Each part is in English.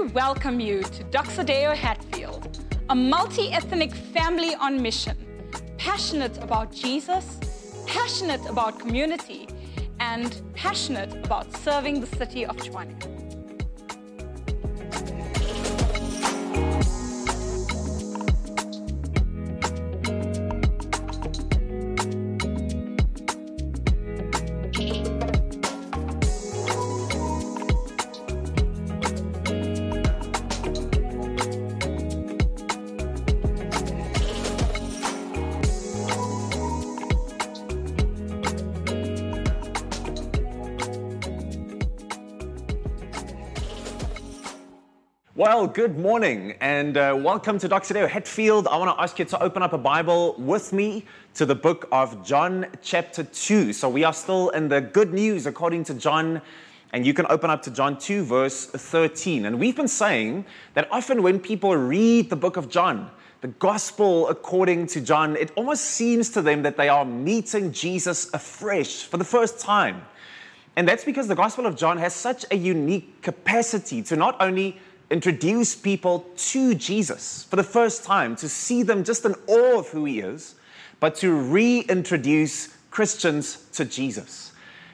we welcome you to Doxa Deo Hatfield, a multi ethnic family on mission, passionate about Jesus, passionate about community, and passionate about serving the city of Tshwane. Well, good morning and uh, welcome to Dr. Doxa Deo Hatfield. I want to ask you to open up a Bible with me to the book of John, chapter 2. So, we are still in the good news according to John, and you can open up to John 2, verse 13. And we've been saying that often when people read the book of John, the gospel according to John, it almost seems to them that they are meeting Jesus afresh for the first time. And that's because the gospel of John has such a unique capacity to not only introduce people to Jesus for the first time, to see them just in awe of who he is, but to reintroduce Christians to Jesus.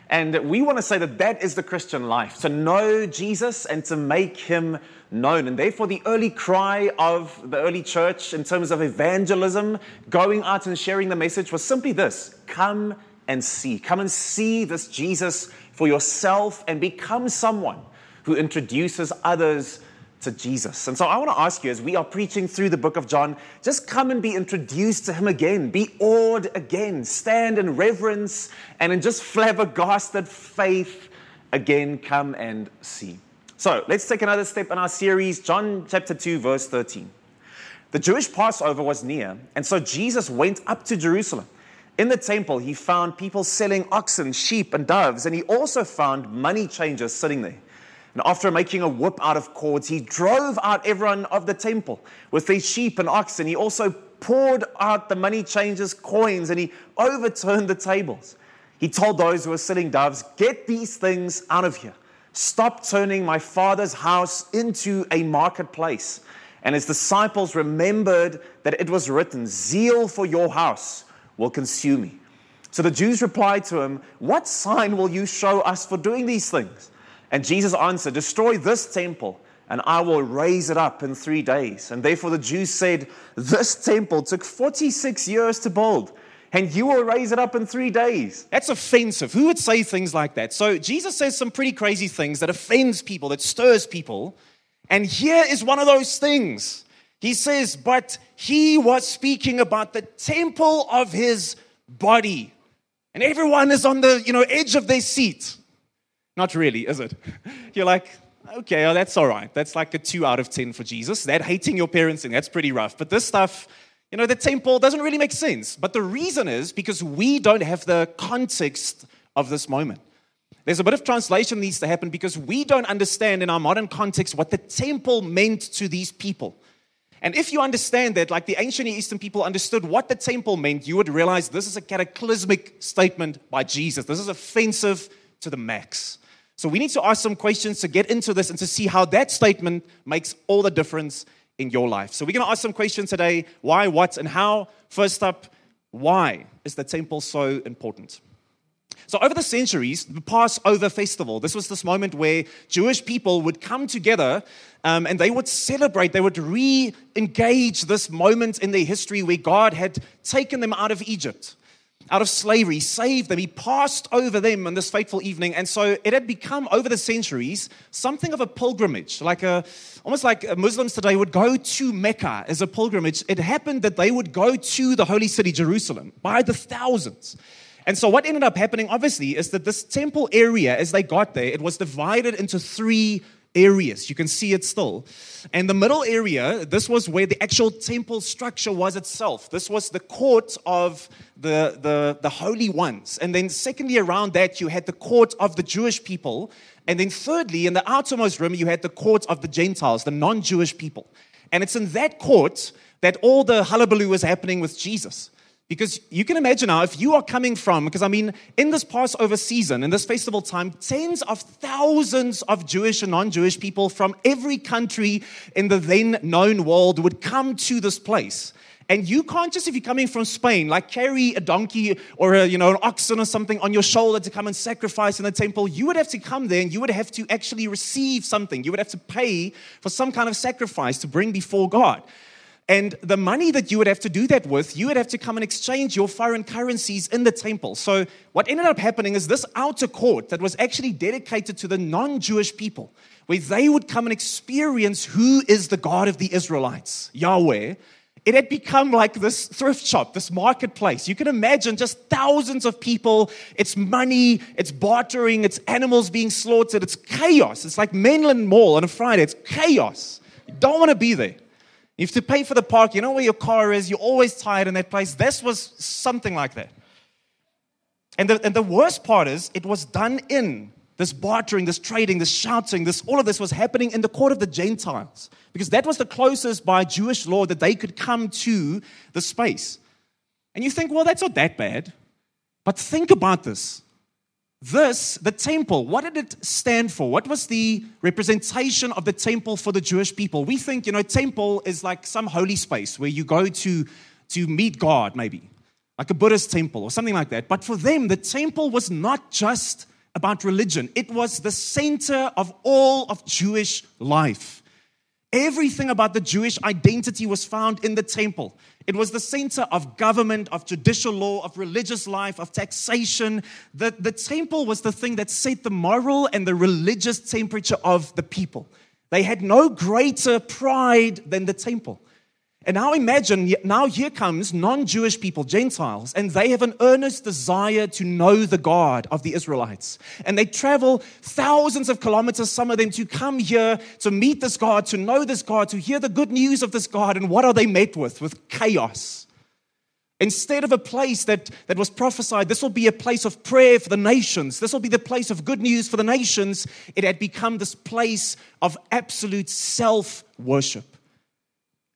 And we want to say that that is the Christian life to know Jesus and to make him known. And therefore, the early cry of the early church in terms of evangelism, going out and sharing the message, was simply this come and see. Come and see this Jesus for yourself and become someone who introduces others to Jesus. And so I want to ask you, as we are preaching through the book of John, just come and be introduced to him again. Be awed again. Stand in reverence and in just flabbergasted faith again. Come and see. So let's take another step in our series, John chapter 2, verse 13. The Jewish Passover was near, and so Jesus went up to Jerusalem. In the temple, he found people selling oxen, sheep, and doves, and he also found money changers sitting there. And after making a whip out of cords, he drove out everyone of the temple with their sheep and oxen. He also poured out the money changers' coins and he overturned the tables. He told those who were selling doves, Get these things out of here. Stop turning my father's house into a marketplace. And his disciples remembered that it was written, Zeal for your house will consume me. So the Jews replied to him, What sign will you show us for doing these things? And Jesus answered, Destroy this temple, and I will raise it up in three days. And therefore the Jews said, This temple took 46 years to build, and you will raise it up in three days. That's offensive. Who would say things like that? So Jesus says some pretty crazy things that offends people, that stirs people. And here is one of those things. He says, But he was speaking about the temple of his body. And everyone is on the you know, edge of their seat. Not really, is it? You're like, okay, well, that's all right. That's like a two out of 10 for Jesus. That hating your parents parenting, that's pretty rough. But this stuff, you know, the temple doesn't really make sense. But the reason is because we don't have the context of this moment. There's a bit of translation needs to happen because we don't understand in our modern context what the temple meant to these people. And if you understand that, like the ancient Eastern people understood what the temple meant, you would realize this is a cataclysmic statement by Jesus. This is offensive to the max. So we need to ask some questions to get into this and to see how that statement makes all the difference in your life. So we're going to ask some questions today why, what, and how. First up, why is the temple so important? So, over the centuries, the Passover festival, this was this moment where Jewish people would come together um, and they would celebrate, they would re engage this moment in their history where God had taken them out of Egypt out of slavery, saved them. He passed over them on this fateful evening. And so it had become, over the centuries, something of a pilgrimage, like a, almost like Muslims today would go to Mecca as a pilgrimage. It happened that they would go to the holy city, Jerusalem, by the thousands. And so what ended up happening, obviously, is that this temple area, as they got there, it was divided into three areas. You can see it still. And the middle area, this was where the actual temple structure was itself. This was the court of the, the, the holy ones. And then, secondly, around that, you had the court of the Jewish people. And then, thirdly, in the outermost room, you had the court of the Gentiles, the non Jewish people. And it's in that court that all the hullabaloo was happening with Jesus. Because you can imagine now, if you are coming from, because I mean, in this Passover season, in this festival time, tens of thousands of Jewish and non Jewish people from every country in the then known world would come to this place. And you can't just, if you're coming from Spain, like carry a donkey or a, you know, an oxen or something on your shoulder to come and sacrifice in the temple. You would have to come there and you would have to actually receive something. You would have to pay for some kind of sacrifice to bring before God. And the money that you would have to do that with, you would have to come and exchange your foreign currencies in the temple. So, what ended up happening is this outer court that was actually dedicated to the non Jewish people, where they would come and experience who is the God of the Israelites, Yahweh. It had become like this thrift shop, this marketplace. You can imagine just thousands of people. It's money, it's bartering, it's animals being slaughtered, it's chaos. It's like Menlyn Mall on a Friday. It's chaos. You don't want to be there. You have to pay for the park. You know where your car is. You're always tired in that place. This was something like that. And the, and the worst part is, it was done in this bartering, this trading, this shouting, this all of this was happening in the court of the Gentiles because that was the closest by Jewish law that they could come to the space. And you think, well, that's not that bad. But think about this. This, the temple, what did it stand for? What was the representation of the temple for the Jewish people? We think, you know, temple is like some holy space where you go to to meet God, maybe, like a Buddhist temple or something like that. But for them, the temple was not just about religion, it was the center of all of Jewish life. Everything about the Jewish identity was found in the temple. It was the center of government, of judicial law, of religious life, of taxation. The, the temple was the thing that set the moral and the religious temperature of the people. They had no greater pride than the temple. And now imagine, now here comes non Jewish people, Gentiles, and they have an earnest desire to know the God of the Israelites. And they travel thousands of kilometers, some of them, to come here to meet this God, to know this God, to hear the good news of this God. And what are they met with? With chaos. Instead of a place that, that was prophesied, this will be a place of prayer for the nations, this will be the place of good news for the nations, it had become this place of absolute self worship.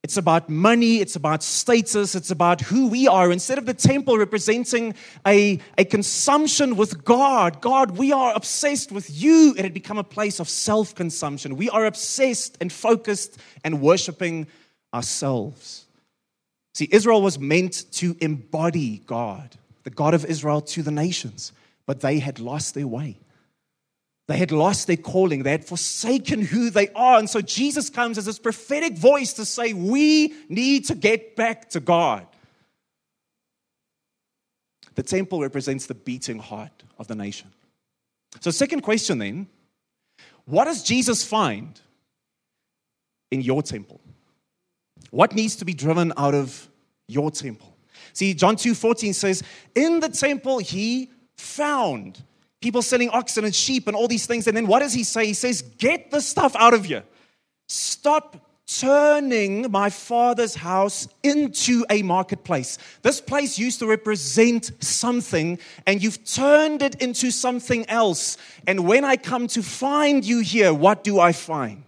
It's about money, it's about status, it's about who we are. Instead of the temple representing a, a consumption with God, God, we are obsessed with you. It had become a place of self consumption. We are obsessed and focused and worshiping ourselves. See, Israel was meant to embody God, the God of Israel, to the nations, but they had lost their way. They had lost their calling. They had forsaken who they are. And so Jesus comes as this prophetic voice to say, We need to get back to God. The temple represents the beating heart of the nation. So, second question then what does Jesus find in your temple? What needs to be driven out of your temple? See, John 2 14 says, In the temple he found people selling oxen and sheep and all these things. And then what does he say? He says, Get the stuff out of here. Stop turning my father's house into a marketplace. This place used to represent something, and you've turned it into something else. And when I come to find you here, what do I find?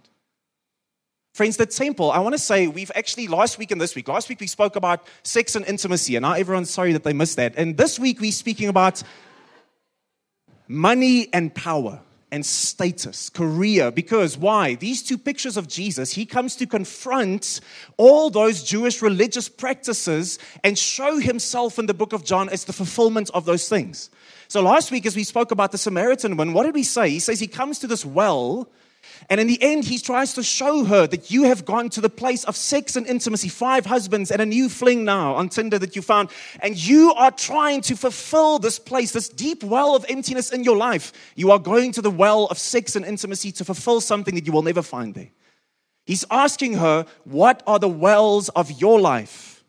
Friends, the temple, I want to say we've actually, last week and this week, last week we spoke about sex and intimacy, and now everyone's sorry that they missed that. And this week we're speaking about money and power and status, career. Because why? These two pictures of Jesus, he comes to confront all those Jewish religious practices and show himself in the book of John as the fulfillment of those things. So last week, as we spoke about the Samaritan one, what did we say? He says he comes to this well and in the end, he tries to show her that you have gone to the place of sex and intimacy, five husbands and a new fling now on Tinder that you found. And you are trying to fulfill this place, this deep well of emptiness in your life. You are going to the well of sex and intimacy to fulfill something that you will never find there. He's asking her, What are the wells of your life?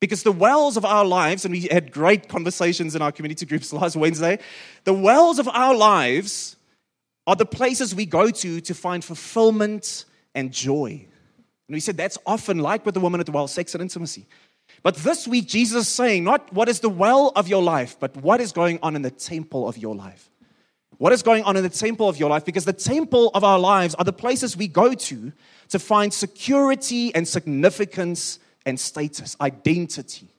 Because the wells of our lives, and we had great conversations in our community groups last Wednesday, the wells of our lives are the places we go to to find fulfillment and joy. And we said that's often like with the woman at the well, sex and intimacy. But this week, Jesus is saying, not what is the well of your life, but what is going on in the temple of your life. What is going on in the temple of your life? Because the temple of our lives are the places we go to to find security and significance and status, identity.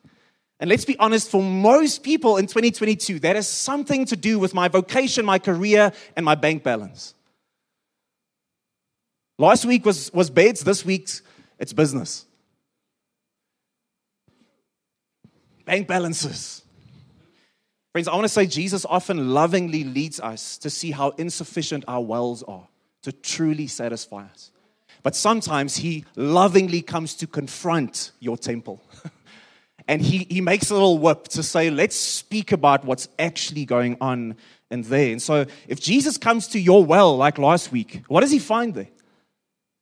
And let's be honest, for most people in 2022, that has something to do with my vocation, my career, and my bank balance. Last week was, was beds, this week it's business. Bank balances. Friends, I want to say Jesus often lovingly leads us to see how insufficient our wells are to truly satisfy us. But sometimes he lovingly comes to confront your temple. and he, he makes a little whip to say, let's speak about what's actually going on in there. And so if Jesus comes to your well like last week, what does he find there?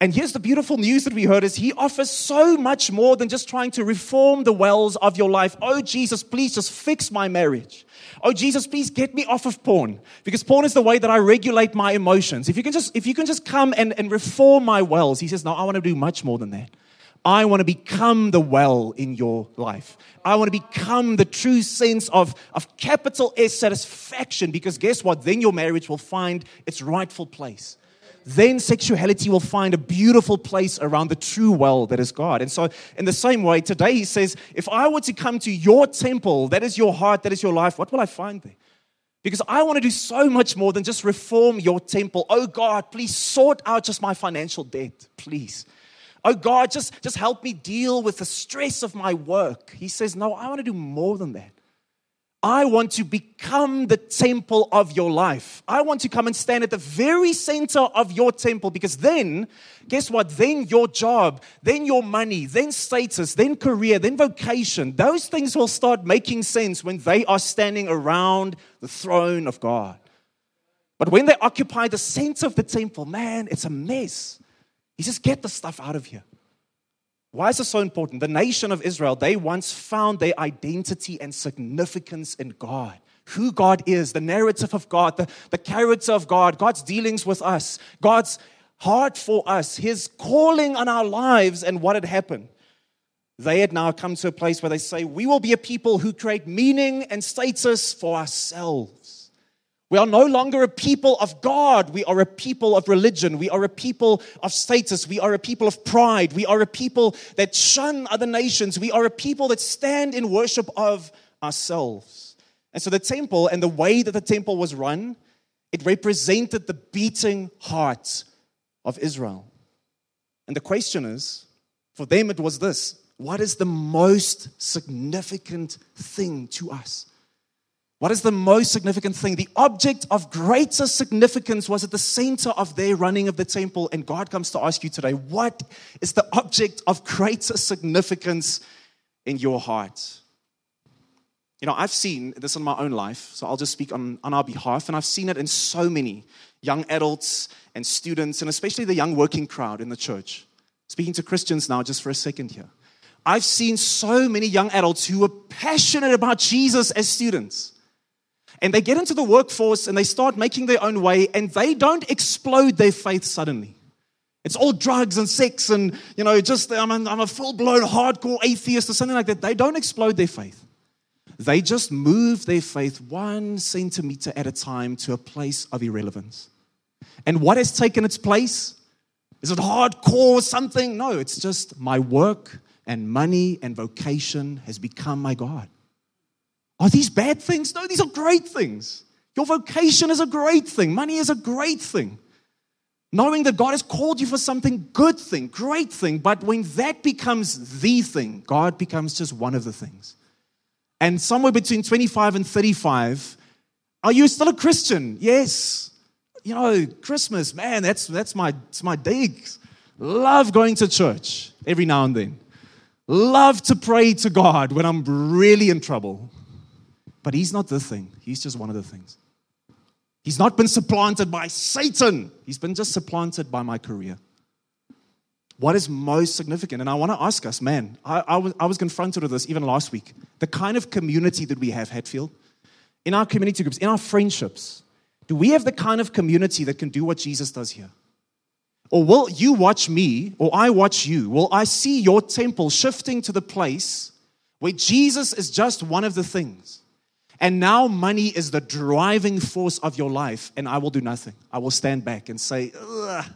And here's the beautiful news that we heard is he offers so much more than just trying to reform the wells of your life. Oh Jesus, please just fix my marriage. Oh Jesus, please get me off of porn because porn is the way that I regulate my emotions. If you can just if you can just come and, and reform my wells, he says, No, I want to do much more than that. I want to become the well in your life. I want to become the true sense of, of capital S satisfaction because guess what? Then your marriage will find its rightful place then sexuality will find a beautiful place around the true well that is God. And so, in the same way, today he says, If I were to come to your temple, that is your heart, that is your life, what will I find there? Because I want to do so much more than just reform your temple. Oh God, please sort out just my financial debt, please. Oh God, just, just help me deal with the stress of my work. He says, No, I want to do more than that. I want to become the temple of your life. I want to come and stand at the very center of your temple because then, guess what? Then your job, then your money, then status, then career, then vocation, those things will start making sense when they are standing around the throne of God. But when they occupy the center of the temple, man, it's a mess. He says, get the stuff out of here. Why is this so important? The nation of Israel, they once found their identity and significance in God. Who God is, the narrative of God, the, the character of God, God's dealings with us, God's heart for us, His calling on our lives, and what had happened. They had now come to a place where they say, We will be a people who create meaning and status for ourselves. We are no longer a people of God. We are a people of religion. We are a people of status. We are a people of pride. We are a people that shun other nations. We are a people that stand in worship of ourselves. And so the temple and the way that the temple was run, it represented the beating heart of Israel. And the question is for them, it was this what is the most significant thing to us? What is the most significant thing? The object of greater significance was at the center of their running of the temple. And God comes to ask you today, what is the object of greater significance in your heart? You know, I've seen this in my own life, so I'll just speak on, on our behalf, and I've seen it in so many young adults and students, and especially the young working crowd in the church. Speaking to Christians now, just for a second here. I've seen so many young adults who were passionate about Jesus as students and they get into the workforce and they start making their own way and they don't explode their faith suddenly. It's all drugs and sex and, you know, just I'm a, I'm a full blown hardcore atheist or something like that. They don't explode their faith. They just move their faith one centimeter at a time to a place of irrelevance. And what has taken its place? Is it hardcore something? No, it's just my work and money and vocation has become my God. Are these bad things? No, these are great things. Your vocation is a great thing. Money is a great thing. Knowing that God has called you for something good thing, great thing. But when that becomes the thing, God becomes just one of the things. And somewhere between 25 and 35, are you still a Christian? Yes. You know, Christmas, man, that's that's my my digs. Love going to church every now and then. Love to pray to God when I'm really in trouble. But he's not the thing, he's just one of the things. He's not been supplanted by Satan, he's been just supplanted by my career. What is most significant? And I want to ask us, man, I, I, was, I was confronted with this even last week. The kind of community that we have, Hatfield, in our community groups, in our friendships, do we have the kind of community that can do what Jesus does here? Or will you watch me, or I watch you? Will I see your temple shifting to the place where Jesus is just one of the things? And now money is the driving force of your life, and I will do nothing. I will stand back and say,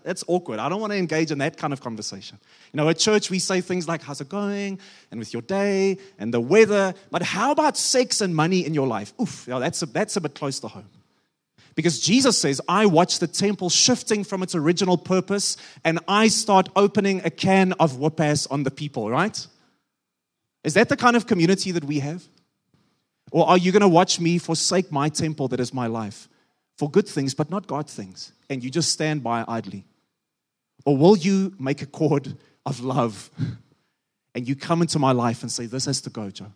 that's awkward. I don't want to engage in that kind of conversation. You know, at church, we say things like, how's it going? And with your day and the weather. But how about sex and money in your life? Oof, you know, that's, a, that's a bit close to home. Because Jesus says, I watch the temple shifting from its original purpose, and I start opening a can of whoop on the people, right? Is that the kind of community that we have? Or are you going to watch me forsake my temple that is my life for good things, but not God things, and you just stand by idly? Or will you make a cord of love and you come into my life and say, This has to go, Joe?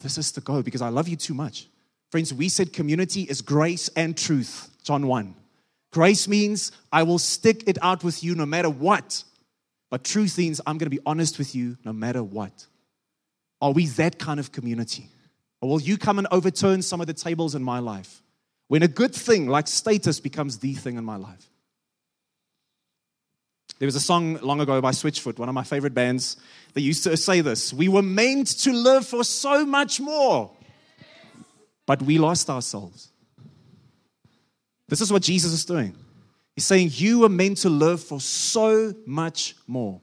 This has to go because I love you too much. Friends, we said community is grace and truth, John 1. Grace means I will stick it out with you no matter what. But truth means I'm going to be honest with you no matter what. Are we that kind of community? Or will you come and overturn some of the tables in my life when a good thing like status becomes the thing in my life? There was a song long ago by Switchfoot, one of my favorite bands. They used to say this We were meant to live for so much more, but we lost ourselves. This is what Jesus is doing. He's saying, You were meant to live for so much more,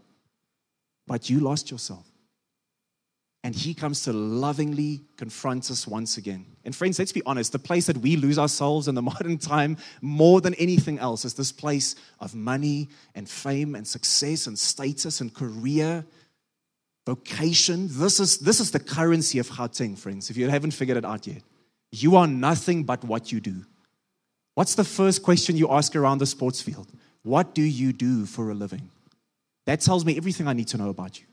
but you lost yourself. And he comes to lovingly confront us once again. And friends, let's be honest, the place that we lose ourselves in the modern time more than anything else is this place of money and fame and success and status and career, vocation. This is, this is the currency of Gauteng, friends, if you haven't figured it out yet. You are nothing but what you do. What's the first question you ask around the sports field? What do you do for a living? That tells me everything I need to know about you.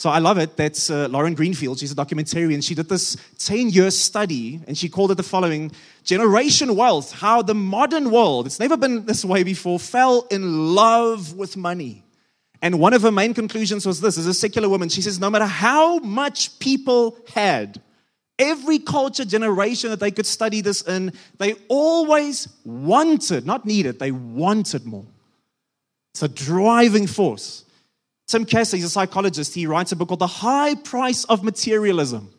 So I love it. That's uh, Lauren Greenfield. She's a documentarian. She did this 10 year study and she called it the following Generation Wealth How the Modern World, it's never been this way before, fell in love with money. And one of her main conclusions was this as a secular woman, she says, no matter how much people had, every culture generation that they could study this in, they always wanted, not needed, they wanted more. It's a driving force. Tim Kasser, he's a psychologist, he writes a book called The High Price of Materialism.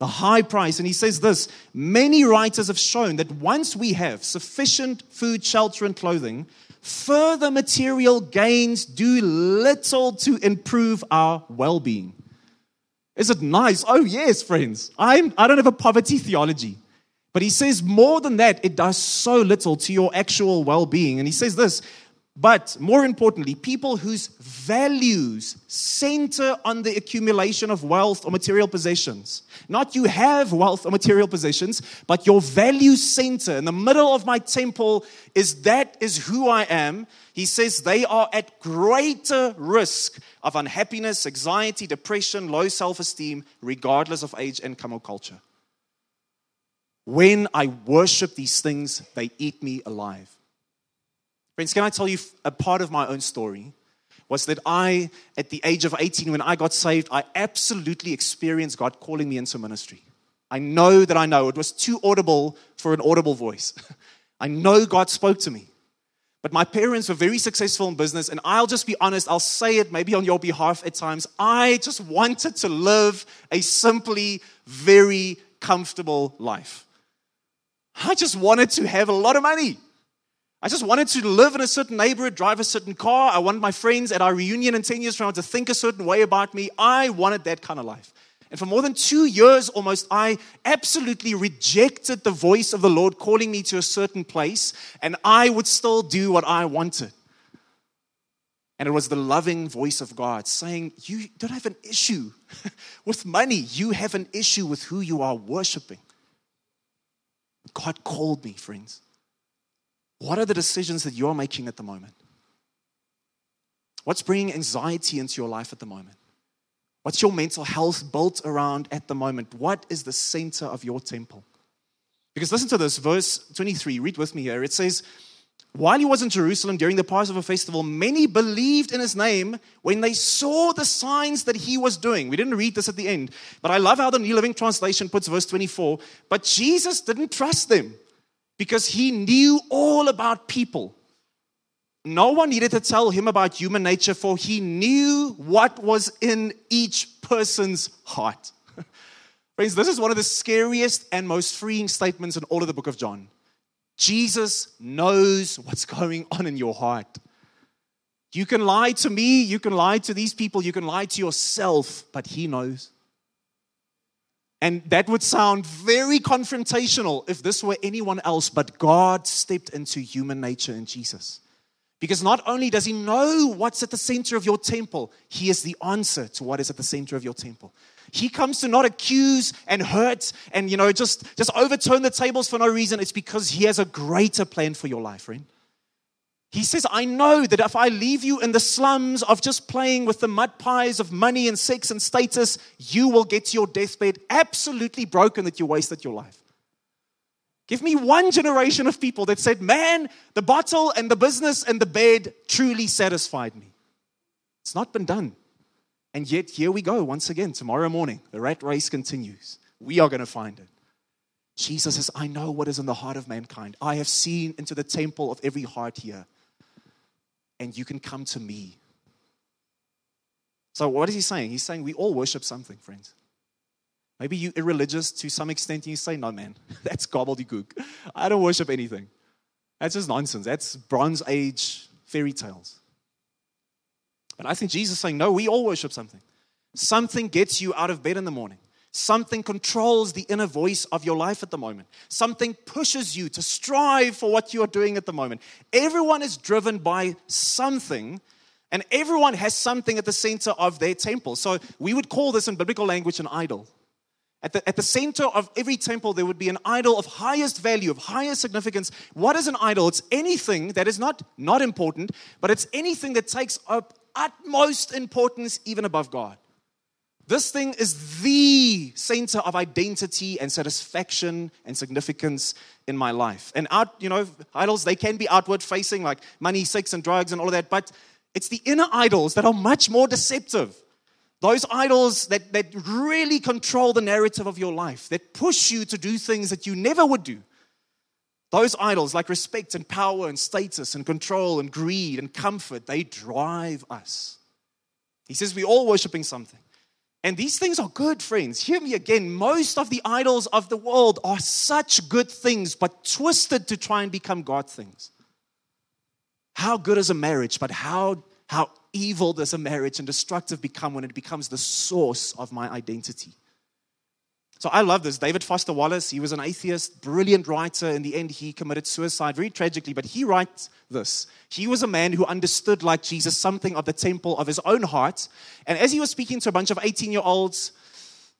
The high price. And he says this many writers have shown that once we have sufficient food, shelter, and clothing, further material gains do little to improve our well being. Is it nice? Oh, yes, friends. I'm, I don't have a poverty theology. But he says more than that, it does so little to your actual well being. And he says this but more importantly, people whose values center on the accumulation of wealth or material possessions. Not you have wealth or material possessions, but your value center in the middle of my temple is that is who I am. He says they are at greater risk of unhappiness, anxiety, depression, low self esteem, regardless of age, income, or culture. When I worship these things, they eat me alive. Friends, can I tell you a part of my own story? Was that I, at the age of 18, when I got saved, I absolutely experienced God calling me into ministry. I know that I know. It was too audible for an audible voice. I know God spoke to me. But my parents were very successful in business, and I'll just be honest, I'll say it maybe on your behalf at times. I just wanted to live a simply very comfortable life. I just wanted to have a lot of money. I just wanted to live in a certain neighborhood, drive a certain car. I wanted my friends at our reunion in 10 years from now to think a certain way about me. I wanted that kind of life. And for more than two years almost, I absolutely rejected the voice of the Lord calling me to a certain place, and I would still do what I wanted. And it was the loving voice of God saying, You don't have an issue with money, you have an issue with who you are worshiping. God called me, friends. What are the decisions that you're making at the moment? What's bringing anxiety into your life at the moment? What's your mental health built around at the moment? What is the center of your temple? Because listen to this, verse 23, read with me here. It says, While he was in Jerusalem during the Passover festival, many believed in his name when they saw the signs that he was doing. We didn't read this at the end, but I love how the New Living Translation puts verse 24. But Jesus didn't trust them because he knew all about people. No one needed to tell him about human nature, for he knew what was in each person's heart. Friends, this is one of the scariest and most freeing statements in all of the book of John. Jesus knows what's going on in your heart. You can lie to me, you can lie to these people, you can lie to yourself, but He knows. And that would sound very confrontational if this were anyone else, but God stepped into human nature in Jesus. Because not only does He know what's at the center of your temple, He is the answer to what is at the center of your temple. He comes to not accuse and hurt and, you know, just, just overturn the tables for no reason. It's because He has a greater plan for your life, friend. He says, I know that if I leave you in the slums of just playing with the mud pies of money and sex and status, you will get to your deathbed absolutely broken that you wasted your life. Give me one generation of people that said, Man, the bottle and the business and the bed truly satisfied me. It's not been done. And yet, here we go once again tomorrow morning. The rat race continues. We are going to find it. Jesus says, I know what is in the heart of mankind. I have seen into the temple of every heart here and you can come to me. So, what is he saying? He's saying we all worship something, friends. Maybe you're irreligious to some extent, and you say, No, man, that's gobbledygook. I don't worship anything. That's just nonsense. That's Bronze Age fairy tales. But I think Jesus is saying, No, we all worship something. Something gets you out of bed in the morning. Something controls the inner voice of your life at the moment. Something pushes you to strive for what you are doing at the moment. Everyone is driven by something, and everyone has something at the center of their temple. So we would call this in biblical language an idol. At the, at the center of every temple, there would be an idol of highest value, of highest significance. What is an idol? It's anything that is not not important, but it's anything that takes up utmost importance even above God. This thing is the center of identity and satisfaction and significance in my life. And out, you know, idols, they can be outward facing, like money, sex, and drugs and all of that, but it's the inner idols that are much more deceptive. Those idols that, that really control the narrative of your life, that push you to do things that you never would do. Those idols, like respect and power and status and control and greed and comfort, they drive us. He says we're all worshiping something. And these things are good, friends. Hear me again. Most of the idols of the world are such good things, but twisted to try and become God things. How good is a marriage, but how, how evil does a marriage and destructive become when it becomes the source of my identity? So I love this. David Foster Wallace, he was an atheist, brilliant writer. In the end, he committed suicide very tragically, but he writes this. He was a man who understood, like Jesus, something of the temple of his own heart. And as he was speaking to a bunch of 18 year olds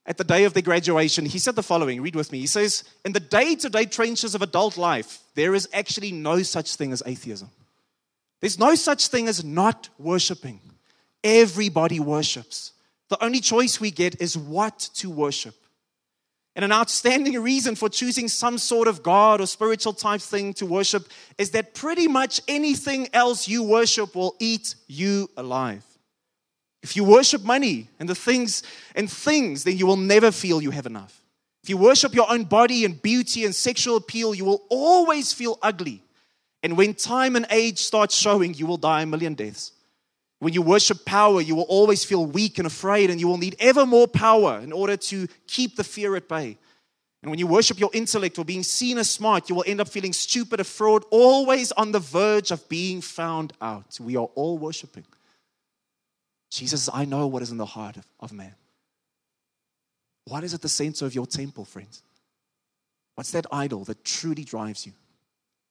at the day of their graduation, he said the following read with me. He says, In the day to day trenches of adult life, there is actually no such thing as atheism. There's no such thing as not worshiping. Everybody worships. The only choice we get is what to worship. And an outstanding reason for choosing some sort of God or spiritual type thing to worship is that pretty much anything else you worship will eat you alive. If you worship money and the things and things, then you will never feel you have enough. If you worship your own body and beauty and sexual appeal, you will always feel ugly. And when time and age start showing, you will die a million deaths. When you worship power, you will always feel weak and afraid, and you will need ever more power in order to keep the fear at bay. And when you worship your intellect or being seen as smart, you will end up feeling stupid, a fraud, always on the verge of being found out. We are all worshiping. Jesus, I know what is in the heart of, of man. What is at the center of your temple, friends? What's that idol that truly drives you?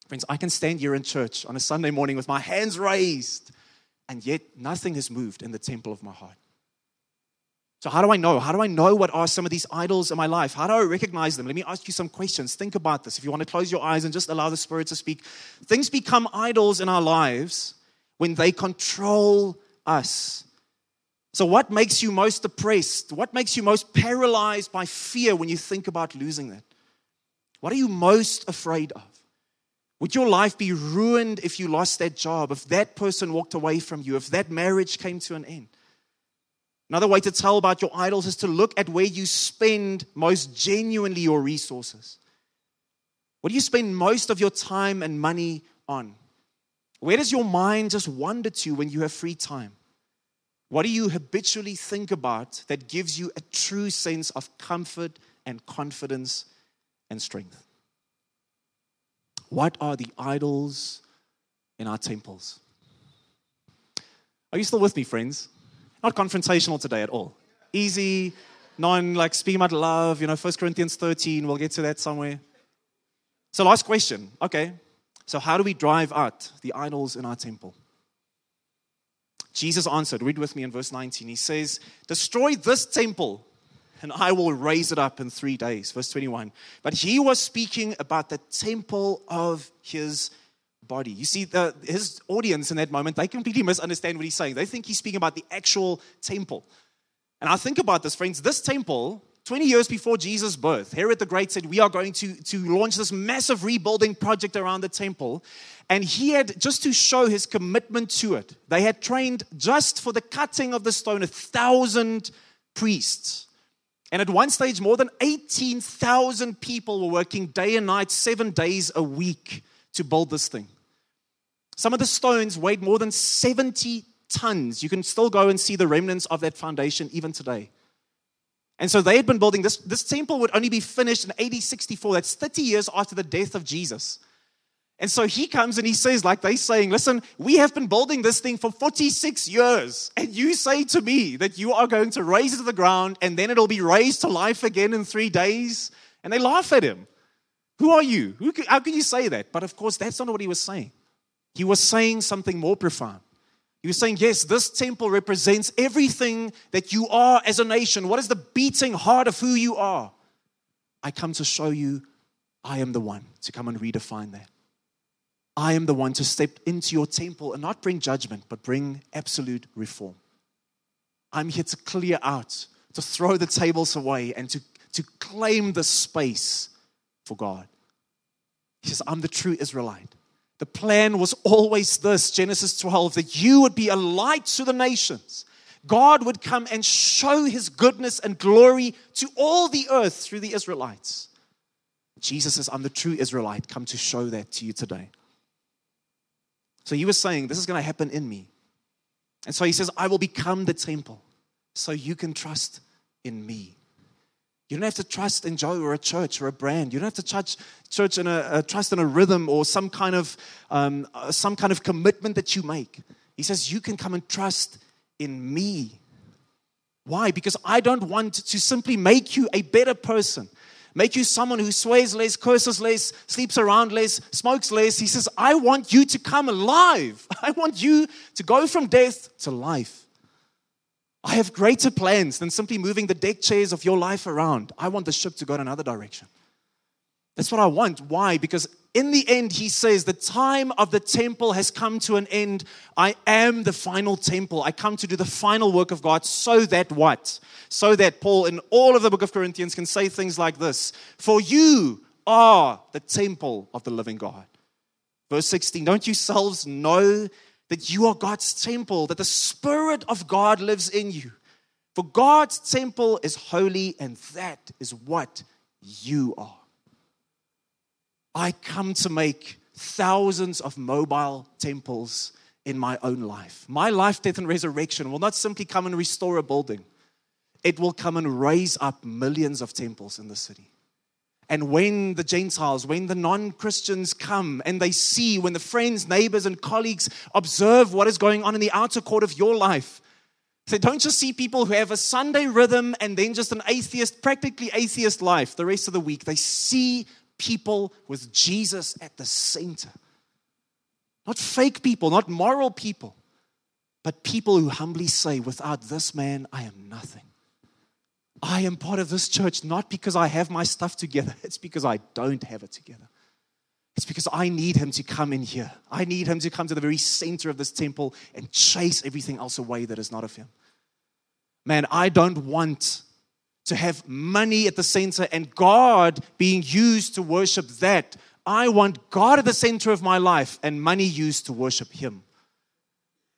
Friends, I can stand here in church on a Sunday morning with my hands raised and yet nothing has moved in the temple of my heart. So, how do I know? How do I know what are some of these idols in my life? How do I recognize them? Let me ask you some questions. Think about this. If you want to close your eyes and just allow the Spirit to speak, things become idols in our lives when they control us. So, what makes you most depressed? What makes you most paralyzed by fear when you think about losing that? What are you most afraid of? Would your life be ruined if you lost that job, if that person walked away from you, if that marriage came to an end? Another way to tell about your idols is to look at where you spend most genuinely your resources. What do you spend most of your time and money on? Where does your mind just wander to when you have free time? What do you habitually think about that gives you a true sense of comfort and confidence and strength. What are the idols in our temples? Are you still with me, friends? Not confrontational today at all. Easy, non like speaking about love, you know, 1 Corinthians 13, we'll get to that somewhere. So, last question. Okay, so how do we drive out the idols in our temple? Jesus answered, read with me in verse 19. He says, Destroy this temple, and I will raise it up in three days. Verse 21. But he was speaking about the temple of his body. You see, the, his audience in that moment, they completely misunderstand what he's saying. They think he's speaking about the actual temple. And I think about this, friends. This temple, 20 years before Jesus' birth, Herod the Great said, We are going to, to launch this massive rebuilding project around the temple. And he had, just to show his commitment to it, they had trained just for the cutting of the stone a thousand priests. And at one stage, more than 18,000 people were working day and night, seven days a week to build this thing. Some of the stones weighed more than 70 tons. You can still go and see the remnants of that foundation even today. And so they had been building this. This temple would only be finished in AD 64. That's 30 years after the death of Jesus. And so he comes and he says, like they saying, listen, we have been building this thing for 46 years. And you say to me that you are going to raise it to the ground and then it'll be raised to life again in three days. And they laugh at him. Who are you? Who, how can you say that? But of course, that's not what he was saying. He was saying something more profound. He was saying, Yes, this temple represents everything that you are as a nation. What is the beating heart of who you are? I come to show you I am the one to come and redefine that. I am the one to step into your temple and not bring judgment, but bring absolute reform. I'm here to clear out, to throw the tables away, and to, to claim the space for God. He says, I'm the true Israelite. The plan was always this Genesis 12 that you would be a light to the nations. God would come and show his goodness and glory to all the earth through the Israelites. Jesus says, I'm the true Israelite, come to show that to you today. So he was saying, This is going to happen in me. And so he says, I will become the temple so you can trust in me. You don't have to trust in Joe or a church or a brand. You don't have to trust church in a, a trust in a rhythm or some kind of um, uh, some kind of commitment that you make. He says you can come and trust in me. Why? Because I don't want to simply make you a better person, make you someone who swears less, curses less, sleeps around less, smokes less. He says, I want you to come alive. I want you to go from death to life. I have greater plans than simply moving the deck chairs of your life around. I want the ship to go in another direction. That's what I want. Why? Because in the end, he says, the time of the temple has come to an end. I am the final temple. I come to do the final work of God so that what? So that Paul, in all of the book of Corinthians, can say things like this For you are the temple of the living God. Verse 16, don't you selves know that you are God's temple, that the Spirit of God lives in you. For God's temple is holy, and that is what you are. I come to make thousands of mobile temples in my own life. My life, death, and resurrection will not simply come and restore a building, it will come and raise up millions of temples in the city. And when the Gentiles, when the non Christians come and they see, when the friends, neighbors, and colleagues observe what is going on in the outer court of your life, they don't just see people who have a Sunday rhythm and then just an atheist, practically atheist life the rest of the week. They see people with Jesus at the center. Not fake people, not moral people, but people who humbly say, Without this man, I am nothing. I am part of this church not because I have my stuff together, it's because I don't have it together. It's because I need him to come in here. I need him to come to the very center of this temple and chase everything else away that is not of him. Man, I don't want to have money at the center and God being used to worship that. I want God at the center of my life and money used to worship him.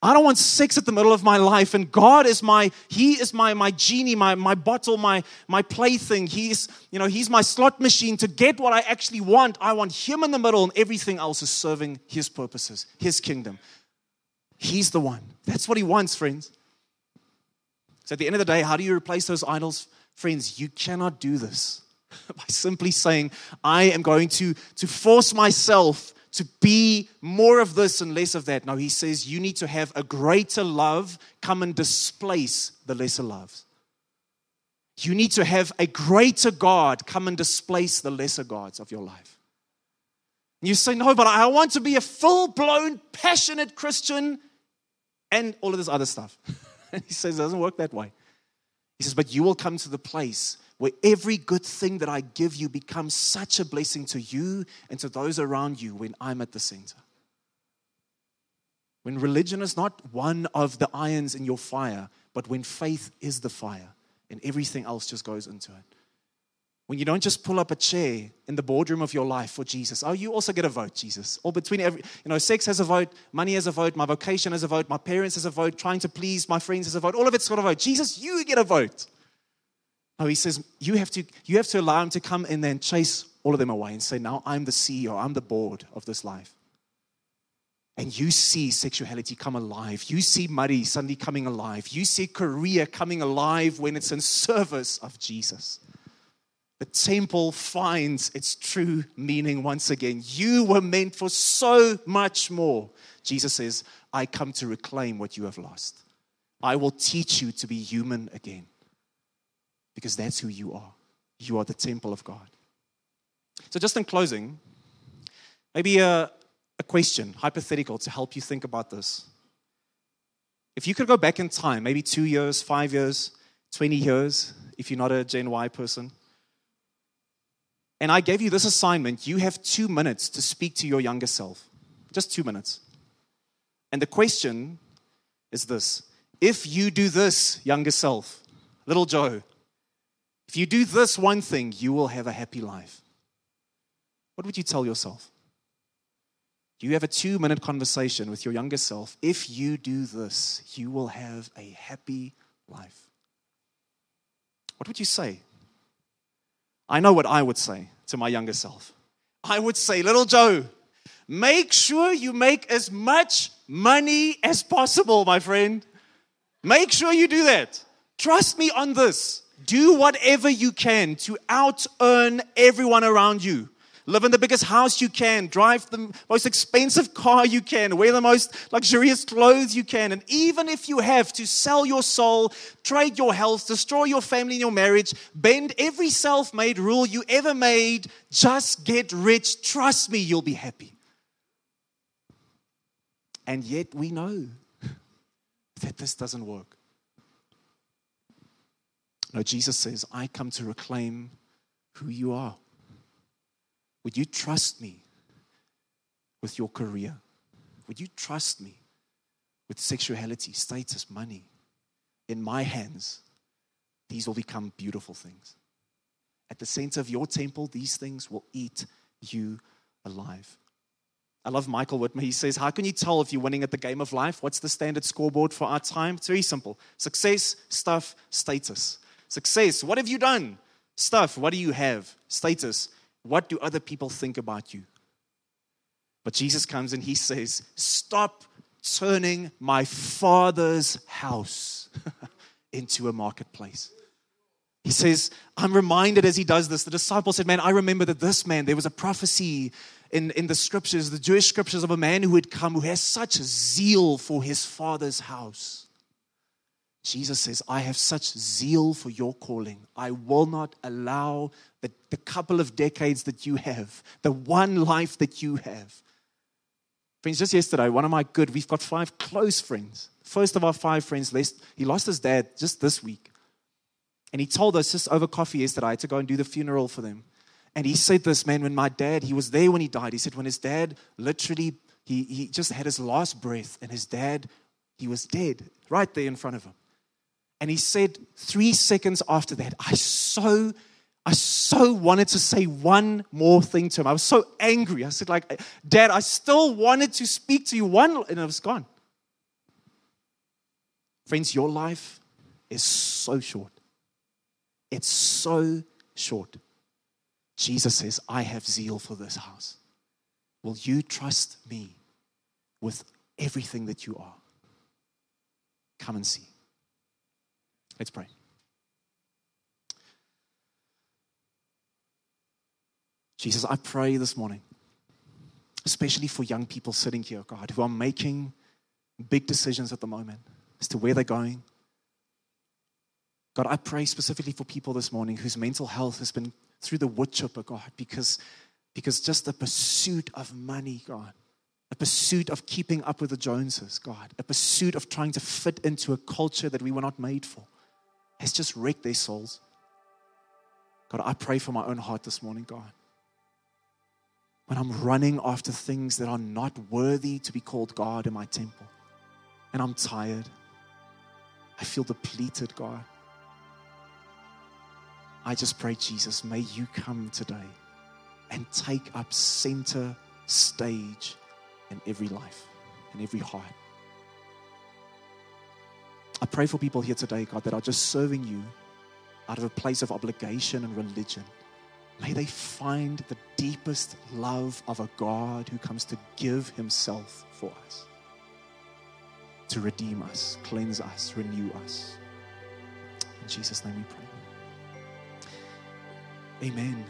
I don't want sex at the middle of my life. And God is my, He is my, my genie, my, my bottle, my, my plaything. He's, you know, He's my slot machine to get what I actually want. I want Him in the middle, and everything else is serving His purposes, His kingdom. He's the one. That's what He wants, friends. So at the end of the day, how do you replace those idols? Friends, you cannot do this by simply saying, I am going to, to force myself to be more of this and less of that. No, he says you need to have a greater love come and displace the lesser loves. You need to have a greater God come and displace the lesser gods of your life. You say, No, but I want to be a full blown, passionate Christian and all of this other stuff. And he says, It doesn't work that way. He says, But you will come to the place where every good thing that I give you becomes such a blessing to you and to those around you when I'm at the center. When religion is not one of the irons in your fire, but when faith is the fire and everything else just goes into it. When you don't just pull up a chair in the boardroom of your life for Jesus. Oh, you also get a vote, Jesus. Or between every, you know, sex has a vote, money has a vote, my vocation has a vote, my parents has a vote, trying to please my friends has a vote. All of it's got a vote. Jesus, you get a vote. No, he says you have to you have to allow him to come and then chase all of them away and say, now I'm the CEO, I'm the board of this life. And you see sexuality come alive. You see money suddenly coming alive. You see career coming alive when it's in service of Jesus the temple finds its true meaning once again. You were meant for so much more. Jesus says, I come to reclaim what you have lost. I will teach you to be human again because that's who you are. You are the temple of God. So, just in closing, maybe a, a question, hypothetical, to help you think about this. If you could go back in time, maybe two years, five years, 20 years, if you're not a Gen Y person, and I gave you this assignment, you have two minutes to speak to your younger self. Just two minutes. And the question is this If you do this, younger self, little Joe, if you do this one thing, you will have a happy life. What would you tell yourself? Do you have a two minute conversation with your younger self. If you do this, you will have a happy life. What would you say? I know what I would say to my younger self. I would say, Little Joe, make sure you make as much money as possible, my friend. Make sure you do that. Trust me on this. Do whatever you can to out earn everyone around you. Live in the biggest house you can, drive the most expensive car you can, wear the most luxurious clothes you can. And even if you have to sell your soul, trade your health, destroy your family and your marriage, bend every self made rule you ever made, just get rich. Trust me, you'll be happy. And yet we know that this doesn't work. No, Jesus says, I come to reclaim who you are. Would you trust me with your career? Would you trust me with sexuality, status, money? In my hands, these will become beautiful things. At the center of your temple, these things will eat you alive. I love Michael Whitmer. He says, How can you tell if you're winning at the game of life? What's the standard scoreboard for our time? It's very simple success, stuff, status. Success, what have you done? Stuff, what do you have? Status, what do other people think about you? But Jesus comes and he says, Stop turning my father's house into a marketplace. He says, I'm reminded as he does this, the disciples said, Man, I remember that this man, there was a prophecy in, in the scriptures, the Jewish scriptures, of a man who would come who has such zeal for his father's house. Jesus says, I have such zeal for your calling. I will not allow the, the couple of decades that you have, the one life that you have. Friends, just yesterday, one of my good, we've got five close friends. First of our five friends, he lost his dad just this week. And he told us just over coffee yesterday to go and do the funeral for them. And he said this, man, when my dad, he was there when he died. He said, when his dad literally, he, he just had his last breath, and his dad, he was dead right there in front of him. And he said three seconds after that, I so, I so wanted to say one more thing to him. I was so angry. I said, like, Dad, I still wanted to speak to you one, and it was gone. Friends, your life is so short. It's so short. Jesus says, I have zeal for this house. Will you trust me with everything that you are? Come and see. Let's pray. Jesus, I pray this morning, especially for young people sitting here, God, who are making big decisions at the moment as to where they're going. God, I pray specifically for people this morning whose mental health has been through the wood chipper, God, because, because just the pursuit of money, God, a pursuit of keeping up with the Joneses, God, a pursuit of trying to fit into a culture that we were not made for, has just wrecked their souls. God, I pray for my own heart this morning, God. When I'm running after things that are not worthy to be called God in my temple, and I'm tired, I feel depleted, God. I just pray, Jesus, may you come today and take up center stage in every life, and every heart. I pray for people here today, God, that are just serving you out of a place of obligation and religion. May they find the deepest love of a God who comes to give himself for us, to redeem us, cleanse us, renew us. In Jesus' name we pray. Amen.